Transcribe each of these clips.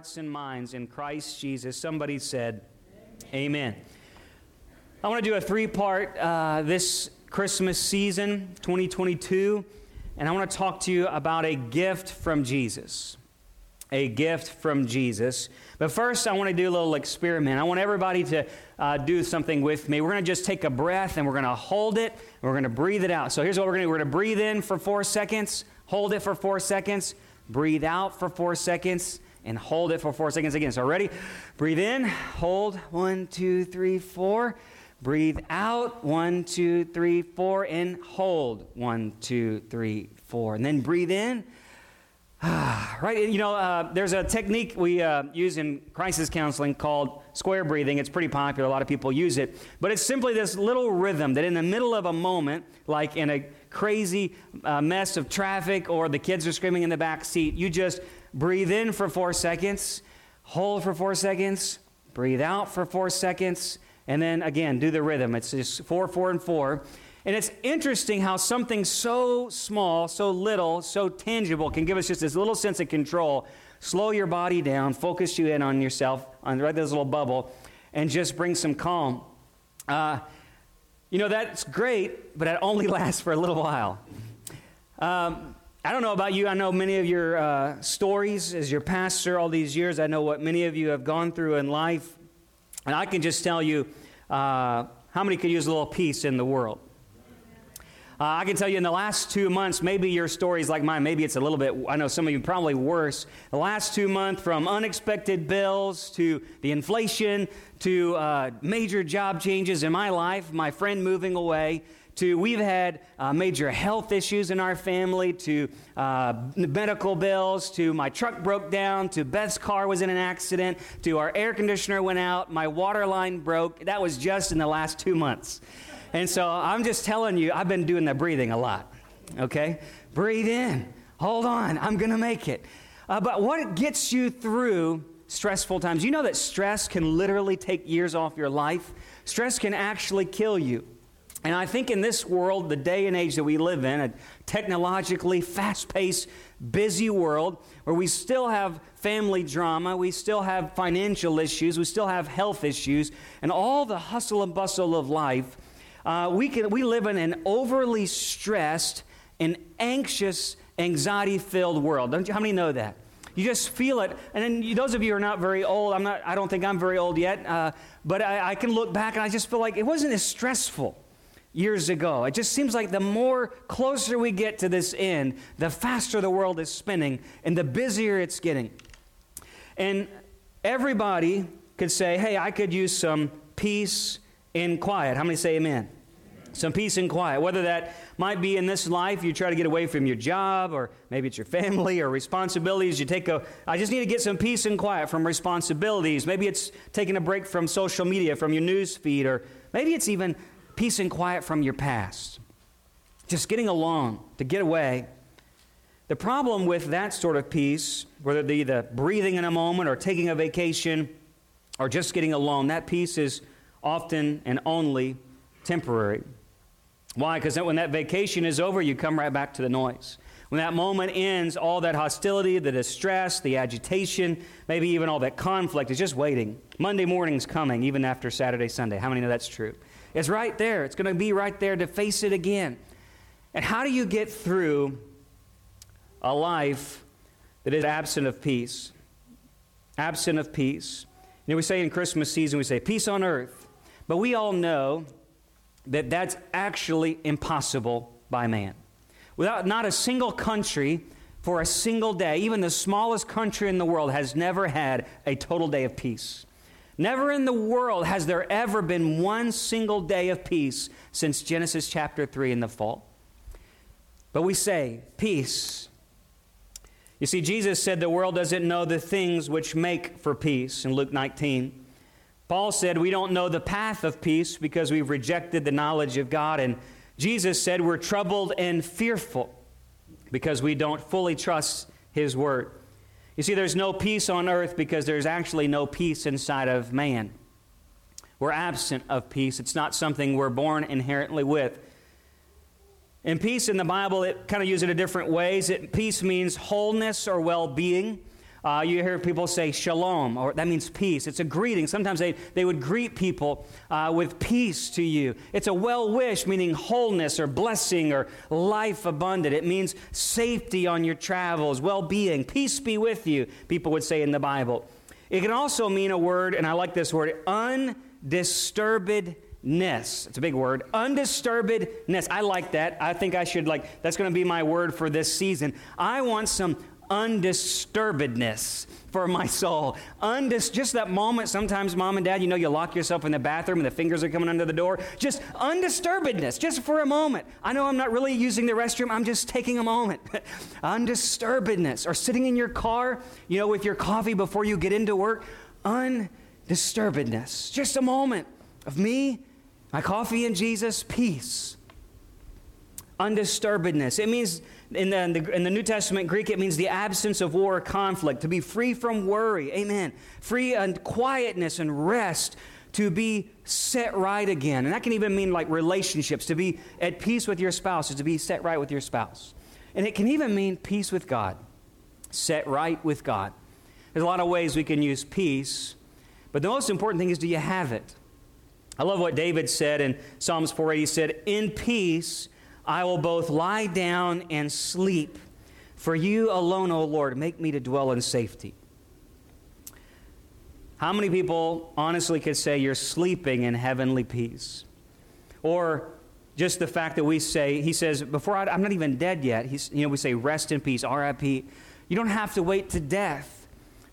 hearts and minds in Christ Jesus. Somebody said, Amen. Amen. I want to do a three part uh, this Christmas season, 2022, and I want to talk to you about a gift from Jesus. A gift from Jesus. But first, I want to do a little experiment. I want everybody to uh, do something with me. We're going to just take a breath and we're going to hold it and we're going to breathe it out. So here's what we're going to do we're going to breathe in for four seconds, hold it for four seconds, breathe out for four seconds, and hold it for four seconds again. So, ready? Breathe in, hold, one, two, three, four. Breathe out, one, two, three, four, and hold, one, two, three, four. And then breathe in. right, you know, uh, there's a technique we uh, use in crisis counseling called square breathing. It's pretty popular, a lot of people use it. But it's simply this little rhythm that in the middle of a moment, like in a crazy uh, mess of traffic or the kids are screaming in the back seat, you just breathe in for four seconds, hold for four seconds, breathe out for four seconds and then again, do the rhythm. It's just four, four, and four. And it's interesting how something so small, so little, so tangible can give us just this little sense of control. Slow your body down, focus you in on yourself, on right this little bubble, and just bring some calm. Uh, you know, that's great, but it only lasts for a little while. Um, I don't know about you. I know many of your uh, stories as your pastor all these years. I know what many of you have gone through in life. And I can just tell you uh, how many could use a little peace in the world? Uh, I can tell you in the last two months, maybe your story is like mine. Maybe it's a little bit, I know some of you probably worse. The last two months, from unexpected bills to the inflation to uh, major job changes in my life, my friend moving away, to we've had uh, major health issues in our family, to uh, medical bills, to my truck broke down, to Beth's car was in an accident, to our air conditioner went out, my water line broke. That was just in the last two months. And so I'm just telling you, I've been doing the breathing a lot. Okay? Breathe in. Hold on. I'm going to make it. Uh, but what gets you through stressful times? You know that stress can literally take years off your life? Stress can actually kill you. And I think in this world, the day and age that we live in, a technologically fast paced, busy world where we still have family drama, we still have financial issues, we still have health issues, and all the hustle and bustle of life, uh, we, can, we live in an overly stressed and anxious, anxiety filled world. Don't you, how many know that? You just feel it. And then you, those of you who are not very old, I'm not, I don't think I'm very old yet, uh, but I, I can look back and I just feel like it wasn't as stressful years ago. It just seems like the more closer we get to this end, the faster the world is spinning and the busier it's getting. And everybody could say, hey, I could use some peace and quiet. How many say amen? Some peace and quiet. Whether that might be in this life, you try to get away from your job, or maybe it's your family or responsibilities. You take a, I just need to get some peace and quiet from responsibilities. Maybe it's taking a break from social media, from your news feed, or maybe it's even peace and quiet from your past. Just getting along, to get away. The problem with that sort of peace, whether it be the breathing in a moment or taking a vacation or just getting alone, that peace is often and only temporary. Why? Because when that vacation is over, you come right back to the noise. When that moment ends, all that hostility, the distress, the agitation, maybe even all that conflict is just waiting. Monday morning's coming, even after Saturday, Sunday. How many know that's true? It's right there. It's going to be right there to face it again. And how do you get through a life that is absent of peace? Absent of peace. You know, we say in Christmas season, we say peace on earth. But we all know that that's actually impossible by man. Without not a single country for a single day, even the smallest country in the world has never had a total day of peace. Never in the world has there ever been one single day of peace since Genesis chapter 3 in the fall. But we say, peace. You see, Jesus said the world doesn't know the things which make for peace in Luke 19. Paul said we don't know the path of peace because we've rejected the knowledge of God. And Jesus said we're troubled and fearful because we don't fully trust his word. You see, there's no peace on earth because there's actually no peace inside of man. We're absent of peace. It's not something we're born inherently with. In peace in the Bible, it kind of uses it in different ways. It, peace means wholeness or well being. Uh, you hear people say shalom, or that means peace. It's a greeting. Sometimes they, they would greet people uh, with peace to you. It's a well wish, meaning wholeness or blessing or life abundant. It means safety on your travels, well being. Peace be with you, people would say in the Bible. It can also mean a word, and I like this word, undisturbedness. It's a big word. Undisturbedness. I like that. I think I should like that's going to be my word for this season. I want some undisturbedness for my soul. Undis- just that moment, sometimes, mom and dad, you know, you lock yourself in the bathroom and the fingers are coming under the door. Just undisturbedness, just for a moment. I know I'm not really using the restroom, I'm just taking a moment. undisturbedness. Or sitting in your car, you know, with your coffee before you get into work. Undisturbedness. Just a moment of me, my coffee, and Jesus, peace. Undisturbedness. It means in the, in the, in the, New Testament Greek, it means the absence of war or conflict, to be free from worry. Amen. Free and quietness and rest, to be set right again. And that can even mean like relationships, to be at peace with your spouse, is to be set right with your spouse. And it can even mean peace with God, set right with God. There's a lot of ways we can use peace, but the most important thing is do you have it? I love what David said in Psalms 4:8. He said, In peace, I will both lie down and sleep. For you alone, O Lord, make me to dwell in safety. How many people honestly could say you're sleeping in heavenly peace? Or just the fact that we say, he says, before I, am not even dead yet, he's, you know, we say, rest in peace, RIP. You don't have to wait to death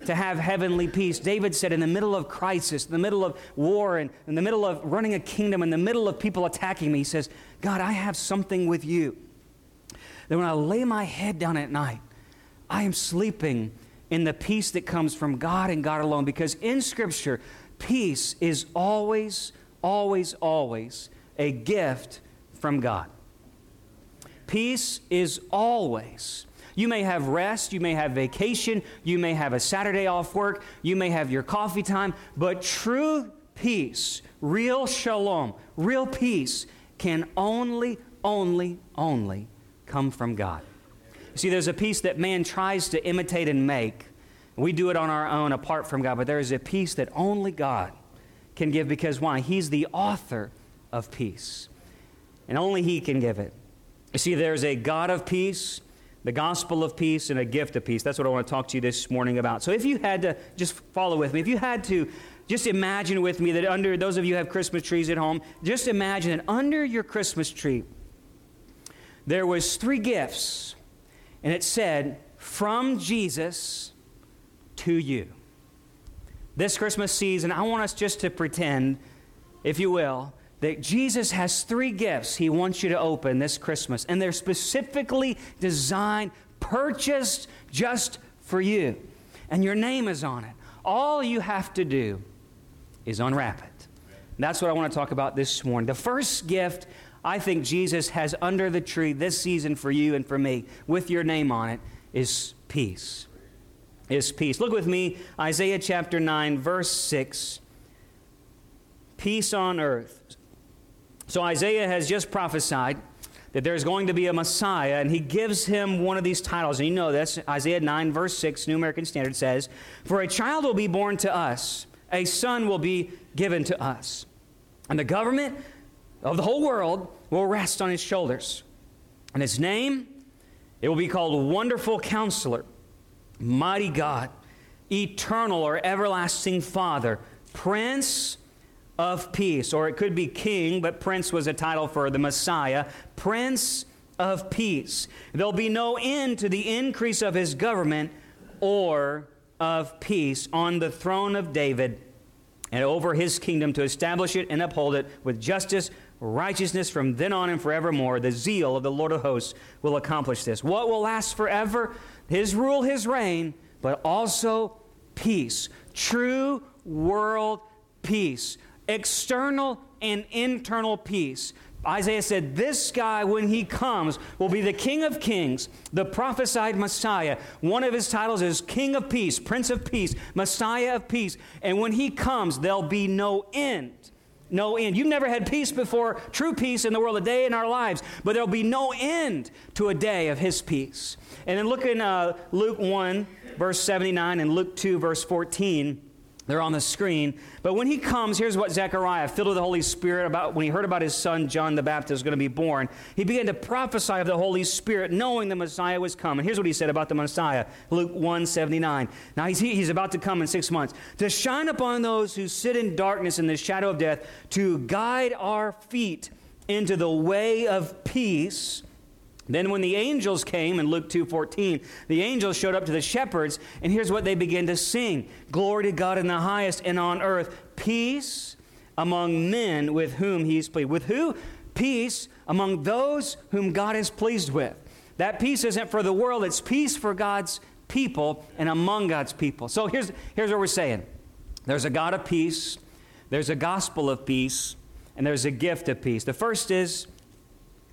to have heavenly peace. David said, in the middle of crisis, in the middle of war, and in the middle of running a kingdom, in the middle of people attacking me, he says, God, I have something with you. That when I lay my head down at night, I am sleeping in the peace that comes from God and God alone. Because in Scripture, peace is always, always, always a gift from God. Peace is always you may have rest, you may have vacation, you may have a Saturday off work, you may have your coffee time, but true peace, real shalom, real peace can only, only, only come from God. You see, there's a peace that man tries to imitate and make. We do it on our own apart from God, but there is a peace that only God can give because why? He's the author of peace. And only He can give it. You see, there's a God of peace the gospel of peace and a gift of peace. That's what I want to talk to you this morning about. So if you had to, just follow with me, if you had to, just imagine with me that under, those of you have Christmas trees at home, just imagine that under your Christmas tree, there was three gifts, and it said, from Jesus to you. This Christmas season, I want us just to pretend, if you will, that Jesus has three gifts he wants you to open this Christmas, and they're specifically designed, purchased just for you. And your name is on it. All you have to do is unwrap it. That's what I want to talk about this morning. The first gift I think Jesus has under the tree this season for you and for me, with your name on it, is peace. Is peace. Look with me, Isaiah chapter 9, verse 6. Peace on earth so Isaiah has just prophesied that there's going to be a Messiah, and he gives him one of these titles. And you know this Isaiah 9, verse 6, New American Standard says, For a child will be born to us, a son will be given to us, and the government of the whole world will rest on his shoulders. And his name, it will be called Wonderful Counselor, Mighty God, Eternal or Everlasting Father, Prince of Peace, or it could be King, but Prince was a title for the Messiah. Prince of Peace. There'll be no end to the increase of his government or of peace on the throne of David and over his kingdom to establish it and uphold it with justice, righteousness from then on and forevermore. The zeal of the Lord of hosts will accomplish this. What will last forever? His rule, his reign, but also peace. True world peace external and internal peace. Isaiah said, This guy, when he comes, will be the King of Kings, the prophesied Messiah. One of his titles is King of Peace, Prince of Peace, Messiah of Peace. And when he comes, there'll be no end No end. You've never had peace before, true peace in the world, a day in our lives, but there'll be no end to a day of His peace. And then look in uh, Luke 1, verse 79, and Luke 2, verse 14. They're on the screen. But when he comes, here's what Zechariah, filled with the Holy Spirit, about when he heard about his son John the Baptist was going to be born, he began to prophesy of the Holy Spirit, knowing the Messiah was coming. Here's what he said about the Messiah, Luke 1 79. Now he's, he's about to come in six months. To shine upon those who sit in darkness in the shadow of death, to guide our feet into the way of peace. Then when the angels came in Luke 2:14, the angels showed up to the shepherds and here's what they began to sing. Glory to God in the highest and on earth peace among men with whom he's pleased. With who? Peace among those whom God is pleased with. That peace isn't for the world, it's peace for God's people and among God's people. So here's here's what we're saying. There's a God of peace, there's a gospel of peace, and there's a gift of peace. The first is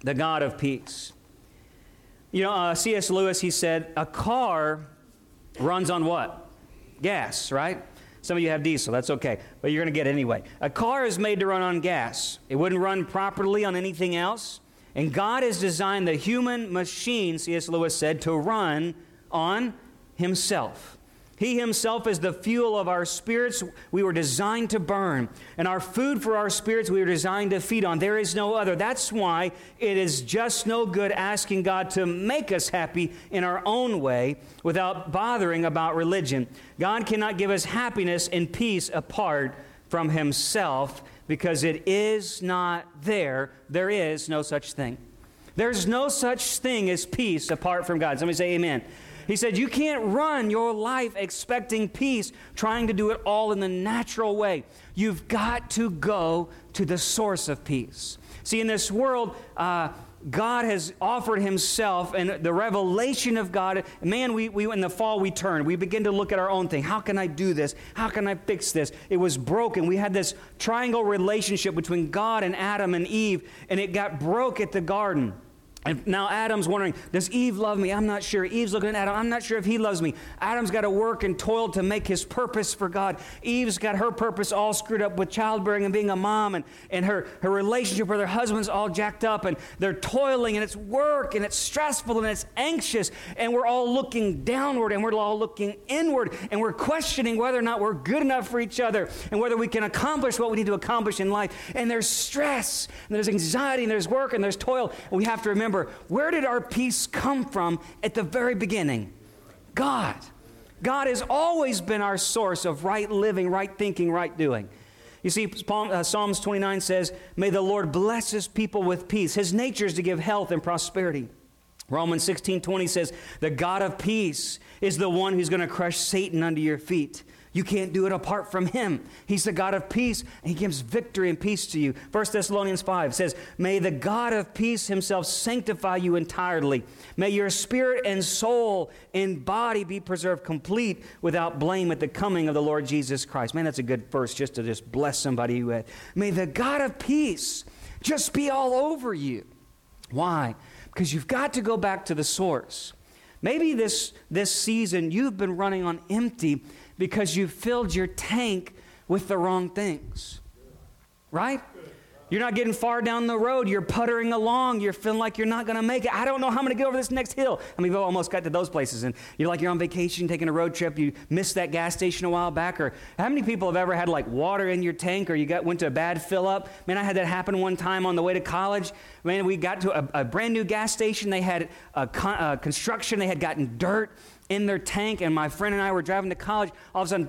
the God of peace. You know, uh, C.S. Lewis, he said, a car runs on what? Gas, right? Some of you have diesel, that's okay, but you're going to get it anyway. A car is made to run on gas, it wouldn't run properly on anything else. And God has designed the human machine, C.S. Lewis said, to run on Himself. He himself is the fuel of our spirits we were designed to burn. And our food for our spirits we were designed to feed on. There is no other. That's why it is just no good asking God to make us happy in our own way without bothering about religion. God cannot give us happiness and peace apart from himself because it is not there. There is no such thing. There's no such thing as peace apart from God. Somebody say amen. He said, You can't run your life expecting peace, trying to do it all in the natural way. You've got to go to the source of peace. See, in this world, uh, God has offered Himself and the revelation of God. Man, we, we in the fall we turn. We begin to look at our own thing. How can I do this? How can I fix this? It was broken. We had this triangle relationship between God and Adam and Eve, and it got broke at the garden. And now Adam's wondering, does Eve love me? I'm not sure. Eve's looking at Adam. I'm not sure if he loves me. Adam's got to work and toil to make his purpose for God. Eve's got her purpose all screwed up with childbearing and being a mom, and, and her, her relationship with her husband's all jacked up, and they're toiling, and it's work, and it's stressful, and it's anxious, and we're all looking downward, and we're all looking inward, and we're questioning whether or not we're good enough for each other, and whether we can accomplish what we need to accomplish in life. And there's stress, and there's anxiety, and there's work, and there's toil. And we have to remember remember, where did our peace come from at the very beginning? God. God has always been our source of right living, right thinking, right doing. You see, uh, Psalms 29 says, May the Lord bless his people with peace. His nature is to give health and prosperity. Romans 16 20 says, The God of peace is the one who's going to crush Satan under your feet. You can't do it apart from him. He's the God of peace, and he gives victory and peace to you. 1 Thessalonians 5 says, May the God of peace himself sanctify you entirely. May your spirit and soul and body be preserved complete without blame at the coming of the Lord Jesus Christ. Man, that's a good verse just to just bless somebody with. May the God of peace just be all over you. Why? Because you've got to go back to the source. Maybe this, this season you've been running on empty because you filled your tank with the wrong things. Right? You're not getting far down the road. You're puttering along. You're feeling like you're not going to make it. I don't know how I'm going to get over this next hill. I mean, we've almost got to those places. And you're like you're on vacation, taking a road trip. You missed that gas station a while back. Or how many people have ever had like water in your tank or you got went to a bad fill up? Man, I had that happen one time on the way to college. Man, we got to a, a brand new gas station. They had a, con- a construction. They had gotten dirt in their tank, and my friend and I were driving to college. All of a sudden,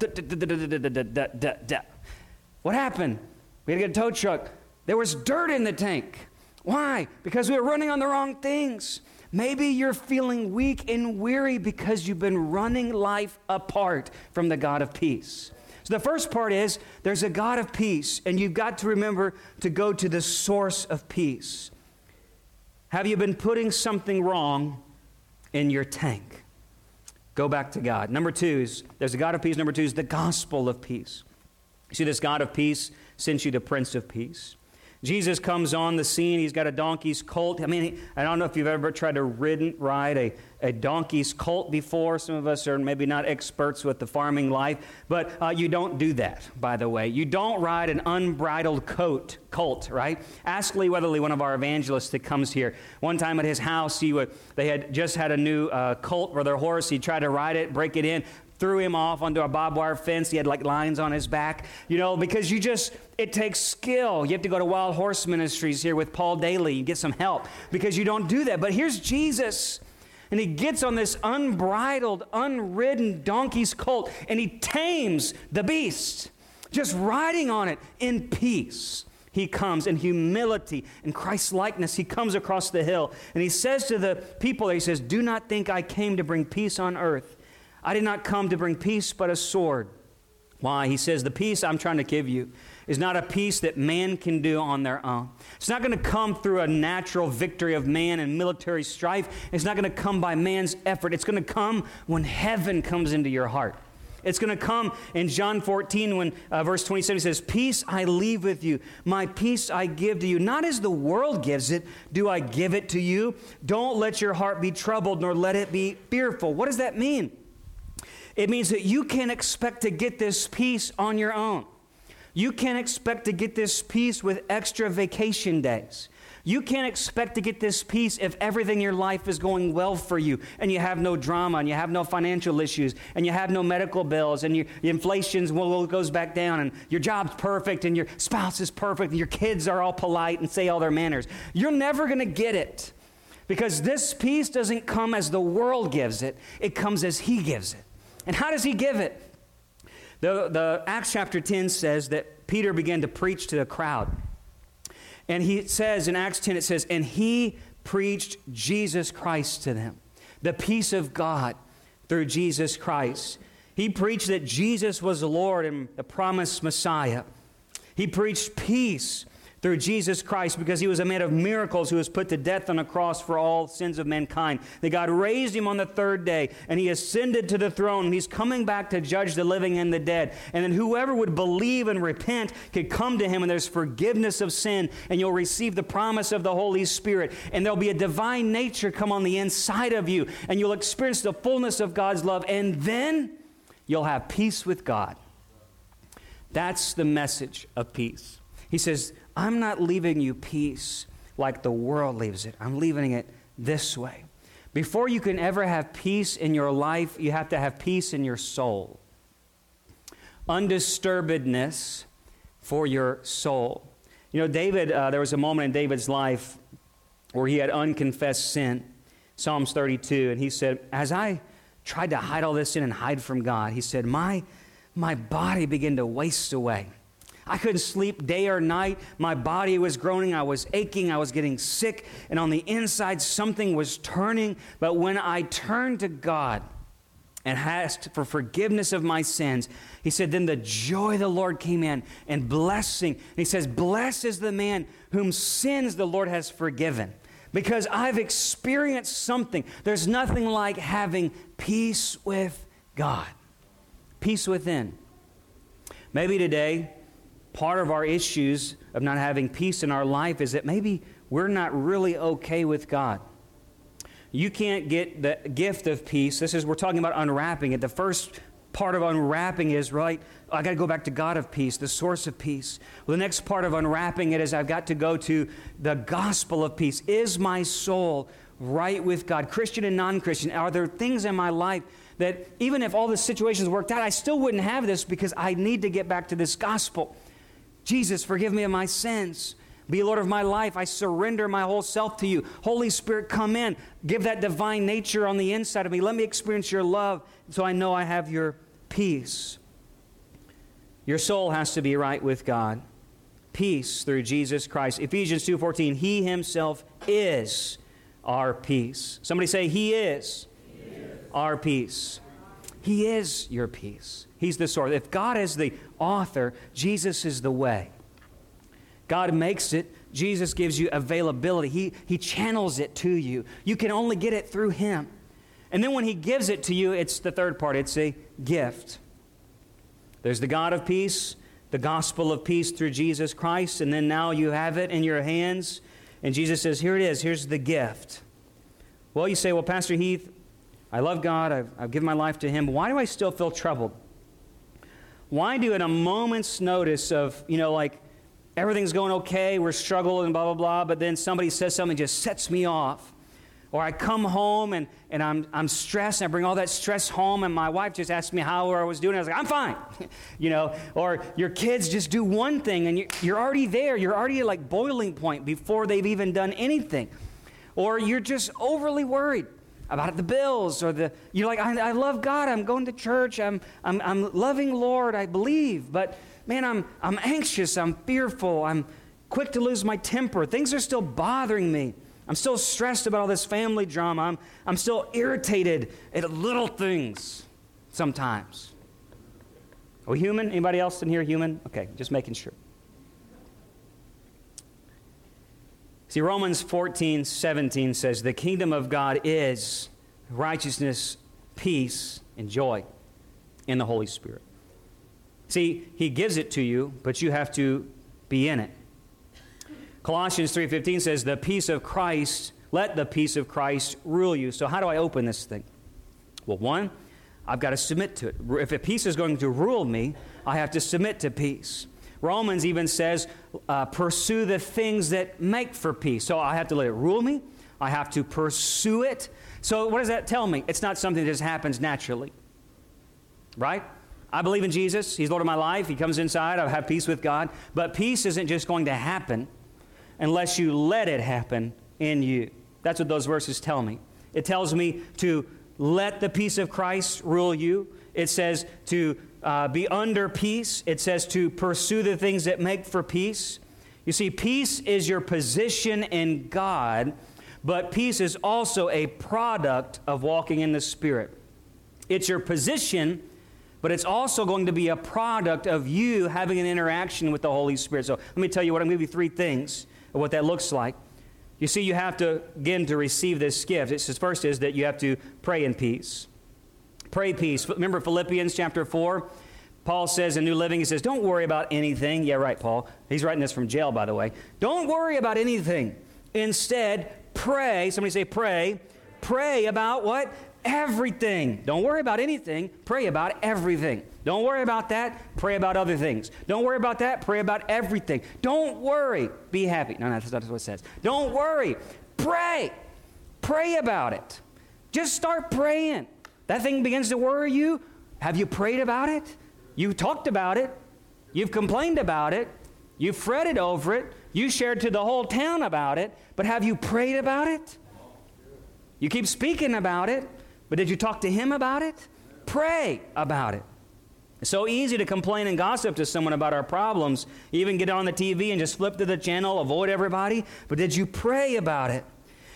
what happened? We had to get a tow truck. There was dirt in the tank. Why? Because we were running on the wrong things. Maybe you're feeling weak and weary because you've been running life apart from the God of peace. So the first part is there's a God of peace, and you've got to remember to go to the source of peace. Have you been putting something wrong in your tank? Go back to God. Number two is there's a God of peace. Number two is the gospel of peace. You see, this God of peace sends you the Prince of Peace. Jesus comes on the scene. He's got a donkey's colt. I mean, I don't know if you've ever tried to ridden, ride a, a donkey's colt before. Some of us are maybe not experts with the farming life, but uh, you don't do that, by the way. You don't ride an unbridled coat, colt, right? Ask Lee Weatherly, one of our evangelists that comes here. One time at his house, he would, they had just had a new uh, colt for their horse. He tried to ride it, break it in threw him off onto a barbed wire fence. He had like lines on his back, you know, because you just, it takes skill. You have to go to Wild Horse Ministries here with Paul Daly and get some help because you don't do that. But here's Jesus. And he gets on this unbridled, unridden donkey's colt and he tames the beast, just riding on it in peace. He comes in humility and Christ likeness. He comes across the hill and he says to the people, He says, Do not think I came to bring peace on earth. I did not come to bring peace, but a sword. Why? He says, The peace I'm trying to give you is not a peace that man can do on their own. It's not going to come through a natural victory of man and military strife. It's not going to come by man's effort. It's going to come when heaven comes into your heart. It's going to come in John 14 when uh, verse 27 says, Peace I leave with you, my peace I give to you. Not as the world gives it, do I give it to you. Don't let your heart be troubled, nor let it be fearful. What does that mean? It means that you can't expect to get this peace on your own. You can't expect to get this peace with extra vacation days. You can't expect to get this peace if everything in your life is going well for you and you have no drama and you have no financial issues and you have no medical bills and your, inflation's goes back down and your job's perfect and your spouse is perfect and your kids are all polite and say all their manners. You're never going to get it because this peace doesn't come as the world gives it, it comes as He gives it. And how does he give it? The, the Acts chapter 10 says that Peter began to preach to the crowd. And he says in Acts 10, it says, and he preached Jesus Christ to them, the peace of God through Jesus Christ. He preached that Jesus was the Lord and the promised Messiah. He preached peace through Jesus Christ because he was a man of miracles who was put to death on a cross for all sins of mankind. That God raised him on the third day and he ascended to the throne. He's coming back to judge the living and the dead. And then whoever would believe and repent could come to him and there's forgiveness of sin and you'll receive the promise of the Holy Spirit. And there'll be a divine nature come on the inside of you and you'll experience the fullness of God's love. And then you'll have peace with God. That's the message of peace. He says, I'm not leaving you peace like the world leaves it. I'm leaving it this way. Before you can ever have peace in your life, you have to have peace in your soul. Undisturbedness for your soul. You know, David, uh, there was a moment in David's life where he had unconfessed sin. Psalms 32, and he said, As I tried to hide all this sin and hide from God, he said, My, my body began to waste away. I couldn't sleep day or night. My body was groaning. I was aching. I was getting sick. And on the inside, something was turning. But when I turned to God and asked for forgiveness of my sins, he said, Then the joy of the Lord came in and blessing. And he says, Blessed is the man whom sins the Lord has forgiven. Because I've experienced something. There's nothing like having peace with God, peace within. Maybe today, part of our issues of not having peace in our life is that maybe we're not really okay with God. You can't get the gift of peace. This is, we're talking about unwrapping it. The first part of unwrapping is, right, I got to go back to God of peace, the source of peace. Well, the next part of unwrapping it is I've got to go to the gospel of peace. Is my soul right with God? Christian and non Christian, are there things in my life that even if all the situations worked out, I still wouldn't have this because I need to get back to this gospel? Jesus, forgive me of my sins. Be Lord of my life. I surrender my whole self to you. Holy Spirit, come in. Give that divine nature on the inside of me. Let me experience your love so I know I have your peace. Your soul has to be right with God. Peace through Jesus Christ. Ephesians 2:14, he himself is our peace. Somebody say he is, he is. our peace. He is your peace. He's the source. If God is the author, Jesus is the way. God makes it, Jesus gives you availability. He, he channels it to you. You can only get it through Him. And then when He gives it to you, it's the third part it's a gift. There's the God of peace, the gospel of peace through Jesus Christ, and then now you have it in your hands. And Jesus says, Here it is, here's the gift. Well, you say, Well, Pastor Heath, I love God, I've, I've given my life to Him, but why do I still feel troubled? Why do, at a moment's notice of, you know, like everything's going okay, we're struggling, blah, blah, blah, but then somebody says something just sets me off? Or I come home and, and I'm, I'm stressed and I bring all that stress home and my wife just asked me how I was doing. I was like, I'm fine. you know, or your kids just do one thing and you, you're already there. You're already at like boiling point before they've even done anything. Or you're just overly worried about the bills or the, you're like, I, I love God. I'm going to church. I'm, I'm, I'm loving Lord. I believe. But man, I'm, I'm anxious. I'm fearful. I'm quick to lose my temper. Things are still bothering me. I'm still stressed about all this family drama. I'm, I'm still irritated at little things sometimes. Are we human? Anybody else in here human? Okay, just making sure. See, Romans 14, 17 says, The kingdom of God is righteousness, peace, and joy in the Holy Spirit. See, He gives it to you, but you have to be in it. Colossians 3:15 says the peace of Christ let the peace of Christ rule you. So how do I open this thing? Well, one, I've got to submit to it. If a peace is going to rule me, I have to submit to peace. Romans even says, uh, pursue the things that make for peace. So I have to let it rule me. I have to pursue it. So what does that tell me? It's not something that just happens naturally. Right? I believe in Jesus. He's Lord of my life. He comes inside. I have peace with God. But peace isn't just going to happen unless you let it happen in you. That's what those verses tell me. It tells me to let the peace of Christ rule you. It says to uh, be under peace. It says to pursue the things that make for peace. You see, peace is your position in God, but peace is also a product of walking in the Spirit. It's your position, but it's also going to be a product of you having an interaction with the Holy Spirit. So let me tell you what I'm going to give you three things of what that looks like. You see, you have to, again, to receive this gift. It says, first is that you have to pray in peace. Pray peace. Remember Philippians chapter 4? Paul says in New Living, he says, Don't worry about anything. Yeah, right, Paul. He's writing this from jail, by the way. Don't worry about anything. Instead, pray. Somebody say, pray. Pray about what? Everything. Don't worry about anything. Pray about everything. Don't worry about that. Pray about other things. Don't worry about that. Pray about everything. Don't worry. Be happy. No, no, that's not what it says. Don't worry. Pray. Pray about it. Just start praying. That thing begins to worry you. Have you prayed about it? You've talked about it. You've complained about it. You've fretted over it. You shared to the whole town about it. But have you prayed about it? You keep speaking about it, but did you talk to him about it? Pray about it. It's so easy to complain and gossip to someone about our problems, even get on the TV and just flip to the channel, avoid everybody. But did you pray about it?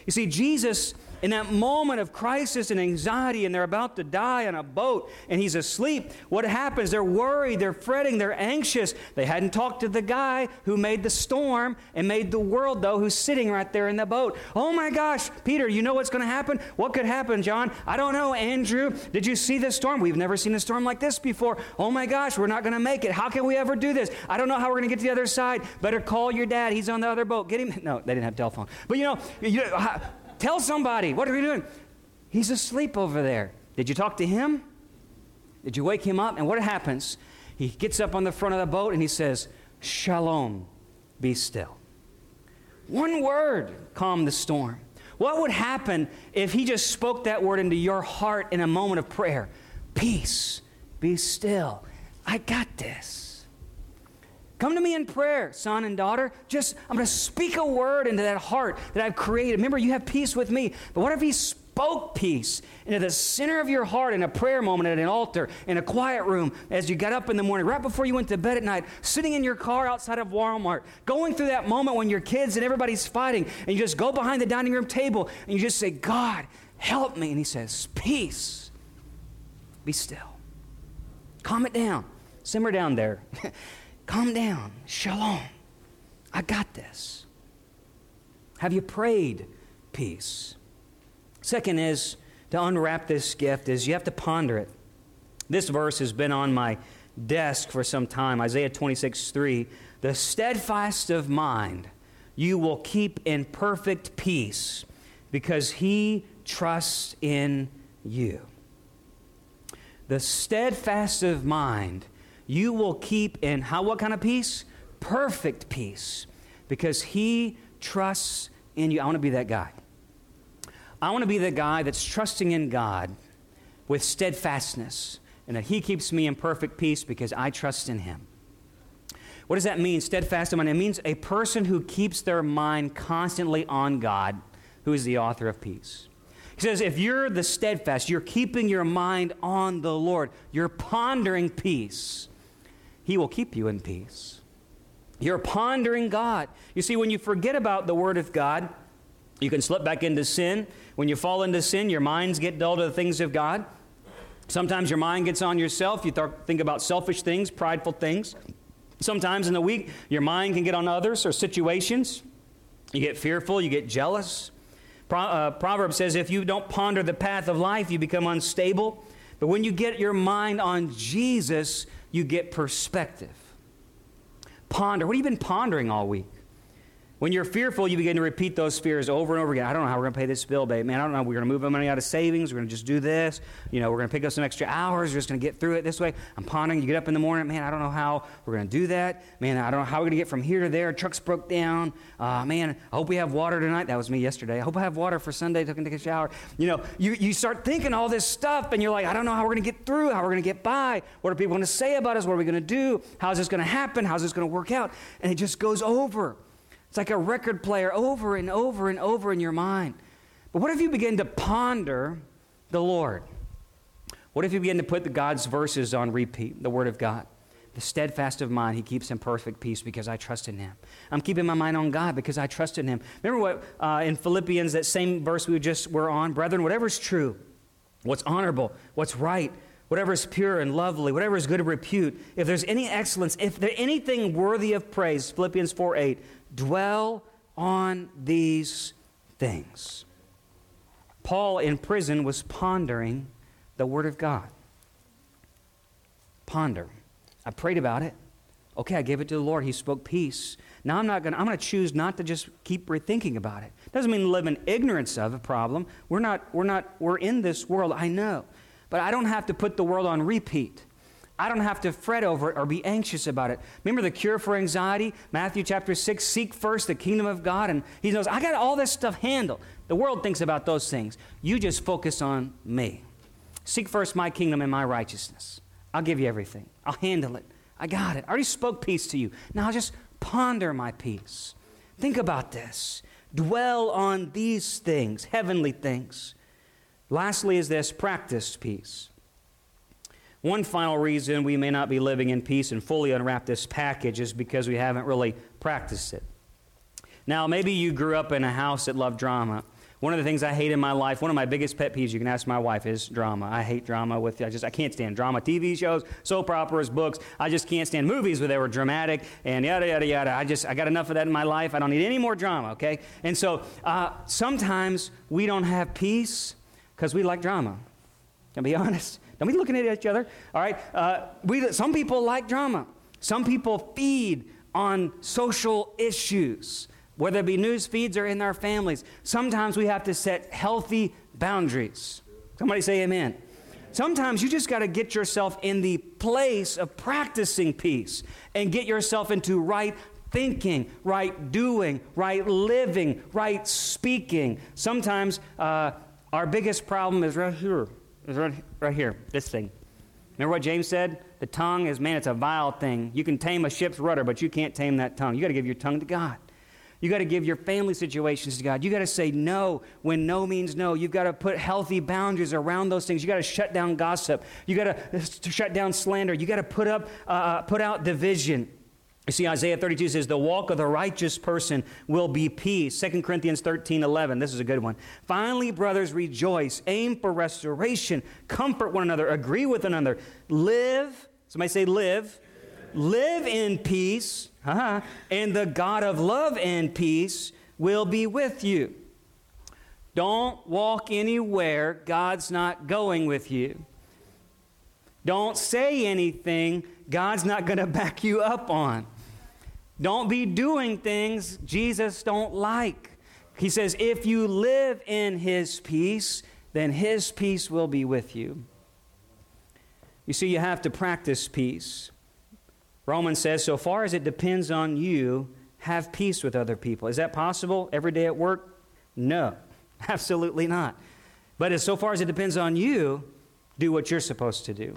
You see, Jesus in that moment of crisis and anxiety, and they're about to die on a boat, and he's asleep, what happens? They're worried, they're fretting, they're anxious. They hadn't talked to the guy who made the storm and made the world, though, who's sitting right there in the boat. Oh my gosh, Peter, you know what's going to happen? What could happen, John? I don't know, Andrew. Did you see this storm? We've never seen a storm like this before. Oh my gosh, we're not going to make it. How can we ever do this? I don't know how we're going to get to the other side. Better call your dad. He's on the other boat. Get him. No, they didn't have telephone. But you know, you know Tell somebody. What are we doing? He's asleep over there. Did you talk to him? Did you wake him up? And what happens? He gets up on the front of the boat and he says, Shalom, be still. One word calmed the storm. What would happen if he just spoke that word into your heart in a moment of prayer? Peace, be still. I got this. Come to me in prayer, son and daughter. Just, I'm going to speak a word into that heart that I've created. Remember, you have peace with me. But what if he spoke peace into the center of your heart in a prayer moment at an altar, in a quiet room, as you got up in the morning, right before you went to bed at night, sitting in your car outside of Walmart, going through that moment when your kids and everybody's fighting, and you just go behind the dining room table and you just say, God, help me. And he says, Peace. Be still. Calm it down. Simmer down there. Calm down. Shalom. I got this. Have you prayed peace? Second is to unwrap this gift is you have to ponder it. This verse has been on my desk for some time. Isaiah 26 3. The steadfast of mind you will keep in perfect peace because he trusts in you. The steadfast of mind you will keep in how what kind of peace? Perfect peace because he trusts in you. I want to be that guy. I want to be the guy that's trusting in God with steadfastness and that he keeps me in perfect peace because I trust in him. What does that mean, steadfast in mind? It means a person who keeps their mind constantly on God, who is the author of peace. He says, if you're the steadfast, you're keeping your mind on the Lord, you're pondering peace, He will keep you in peace. You're pondering God. You see, when you forget about the Word of God, you can slip back into sin. When you fall into sin, your minds get dull to the things of God. Sometimes your mind gets on yourself. You th- think about selfish things, prideful things. Sometimes in the week, your mind can get on others or situations. You get fearful, you get jealous. Pro- uh, Proverb says if you don't ponder the path of life, you become unstable. But when you get your mind on Jesus, you get perspective. Ponder. What have you been pondering all week? When you're fearful, you begin to repeat those fears over and over again. I don't know how we're going to pay this bill, babe. Man, I don't know. We're going to move money out of savings. We're going to just do this. You know, we're going to pick up some extra hours. We're just going to get through it this way. I'm pondering. You get up in the morning. Man, I don't know how we're going to do that. Man, I don't know how we're going to get from here to there. Trucks broke down. Uh, man, I hope we have water tonight. That was me yesterday. I hope I have water for Sunday I take a shower. You know, you, you start thinking all this stuff, and you're like, I don't know how we're going to get through, how we're going to get by. What are people going to say about us? What are we going to do? How's this going to happen? How's this going to work out? And it just goes over. It's like a record player over and over and over in your mind. But what if you begin to ponder the Lord? What if you begin to put the God's verses on repeat, the Word of God? The steadfast of mind, He keeps in perfect peace because I trust in Him. I'm keeping my mind on God because I trust in Him. Remember what uh, in Philippians, that same verse we just were on? Brethren, whatever is true, what's honorable, what's right, whatever is pure and lovely, whatever is good of repute, if there's any excellence, if there's anything worthy of praise, Philippians 4 8, dwell on these things. Paul in prison was pondering the Word of God. Ponder. I prayed about it. Okay, I gave it to the Lord. He spoke peace. Now I'm not going to I'm going to choose not to just keep rethinking about it. Doesn't mean live in ignorance of a problem. We're not we're not we're in this world, I know. But I don't have to put the world on repeat. I don't have to fret over it or be anxious about it. Remember the cure for anxiety? Matthew chapter 6 seek first the kingdom of God. And he knows, I got all this stuff handled. The world thinks about those things. You just focus on me. Seek first my kingdom and my righteousness. I'll give you everything, I'll handle it. I got it. I already spoke peace to you. Now just ponder my peace. Think about this. Dwell on these things, heavenly things. Lastly, is this practice peace. One final reason we may not be living in peace and fully unwrap this package is because we haven't really practiced it. Now, maybe you grew up in a house that loved drama. One of the things I hate in my life, one of my biggest pet peeves, you can ask my wife, is drama. I hate drama with, I just, I can't stand drama. TV shows, soap operas, books. I just can't stand movies where they were dramatic and yada, yada, yada. I just, I got enough of that in my life. I don't need any more drama, okay? And so uh, sometimes we don't have peace because we like drama. Can be honest? Don't be looking at each other. All right. Uh, we, some people like drama. Some people feed on social issues, whether it be news feeds or in their families. Sometimes we have to set healthy boundaries. Somebody say amen. Sometimes you just got to get yourself in the place of practicing peace and get yourself into right thinking, right doing, right living, right speaking. Sometimes uh, our biggest problem is right here. Right, right here, this thing. Remember what James said? The tongue is, man, it's a vile thing. You can tame a ship's rudder, but you can't tame that tongue. You got to give your tongue to God. You got to give your family situations to God. You got to say no when no means no. You've got to put healthy boundaries around those things. You got to shut down gossip. You got to shut down slander. You got to put up, uh, uh, put out division. You see, Isaiah 32 says, The walk of the righteous person will be peace. 2 Corinthians 13 11. This is a good one. Finally, brothers, rejoice. Aim for restoration. Comfort one another. Agree with another. Live. Somebody say, live. Live in peace. Uh-huh, and the God of love and peace will be with you. Don't walk anywhere God's not going with you. Don't say anything God's not going to back you up on. Don't be doing things Jesus don't like. He says, if you live in his peace, then his peace will be with you. You see, you have to practice peace. Romans says, so far as it depends on you, have peace with other people. Is that possible every day at work? No, absolutely not. But as so far as it depends on you, do what you're supposed to do.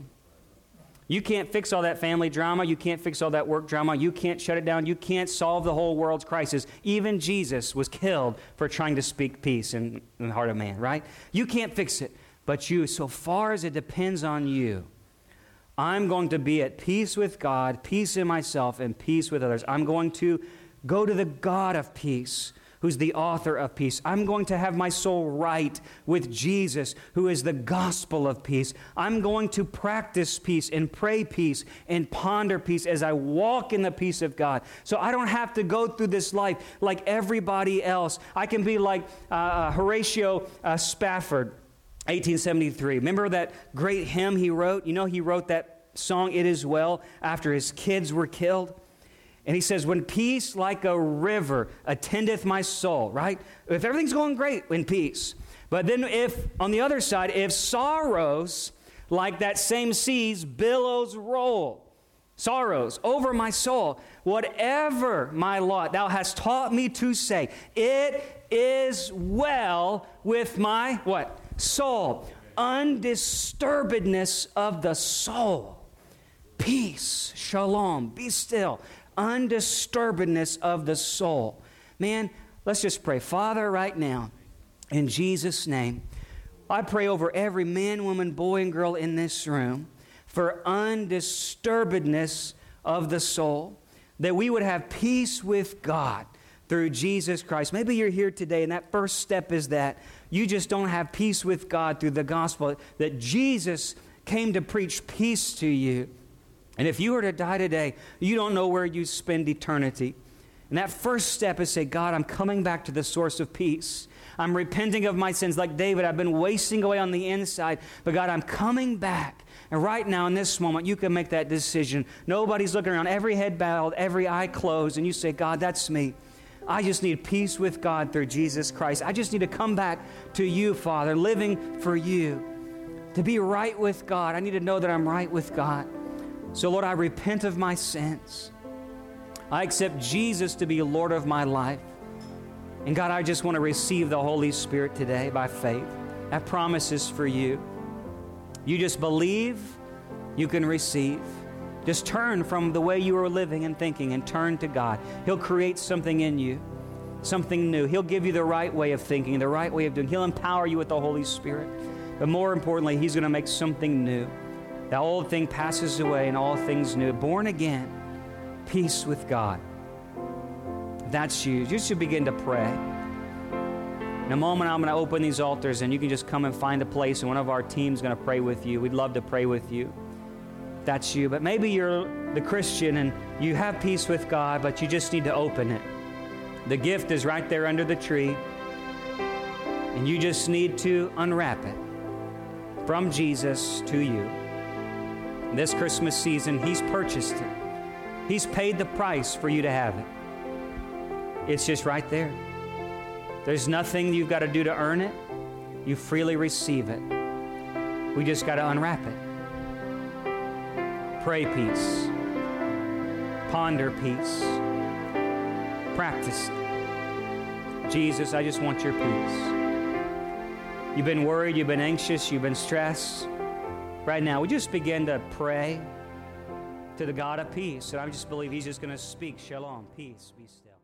You can't fix all that family drama. You can't fix all that work drama. You can't shut it down. You can't solve the whole world's crisis. Even Jesus was killed for trying to speak peace in, in the heart of man, right? You can't fix it. But you, so far as it depends on you, I'm going to be at peace with God, peace in myself, and peace with others. I'm going to go to the God of peace who's the author of peace. I'm going to have my soul right with Jesus, who is the gospel of peace. I'm going to practice peace and pray peace and ponder peace as I walk in the peace of God. So I don't have to go through this life like everybody else. I can be like uh, uh Horatio uh, Spafford. 1873. Remember that great hymn he wrote? You know, he wrote that song, It Is Well, after his kids were killed. And he says, When peace like a river attendeth my soul, right? If everything's going great in peace. But then, if on the other side, if sorrows like that same sea's billows roll, sorrows over my soul, whatever my lot, thou hast taught me to say, it is well with my what? Soul. Undisturbedness of the soul. Peace, shalom, be still undisturbedness of the soul. Man, let's just pray. Father, right now, in Jesus' name, I pray over every man, woman, boy, and girl in this room for undisturbedness of the soul, that we would have peace with God through Jesus Christ. Maybe you're here today, and that first step is that you just don't have peace with God through the gospel, that Jesus came to preach peace to you. And if you were to die today, you don't know where you spend eternity. And that first step is say, God, I'm coming back to the source of peace. I'm repenting of my sins. Like David, I've been wasting away on the inside. But God, I'm coming back. And right now, in this moment, you can make that decision. Nobody's looking around, every head bowed, every eye closed. And you say, God, that's me. I just need peace with God through Jesus Christ. I just need to come back to you, Father, living for you. To be right with God, I need to know that I'm right with God. So, Lord, I repent of my sins. I accept Jesus to be Lord of my life. And God, I just want to receive the Holy Spirit today by faith. That promise is for you. You just believe, you can receive. Just turn from the way you are living and thinking and turn to God. He'll create something in you, something new. He'll give you the right way of thinking, the right way of doing. He'll empower you with the Holy Spirit. But more importantly, He's going to make something new. The old thing passes away and all things new. Born again, peace with God. That's you. You should begin to pray. In a moment, I'm going to open these altars and you can just come and find a place, and one of our team's going to pray with you. We'd love to pray with you. That's you. But maybe you're the Christian and you have peace with God, but you just need to open it. The gift is right there under the tree, and you just need to unwrap it from Jesus to you. This Christmas season, He's purchased it. He's paid the price for you to have it. It's just right there. There's nothing you've got to do to earn it. You freely receive it. We just got to unwrap it. Pray peace. Ponder peace. Practice. Jesus, I just want your peace. You've been worried, you've been anxious, you've been stressed right now, we just begin to pray to the God of peace. And I just believe He's just going to speak shalom, peace, be still.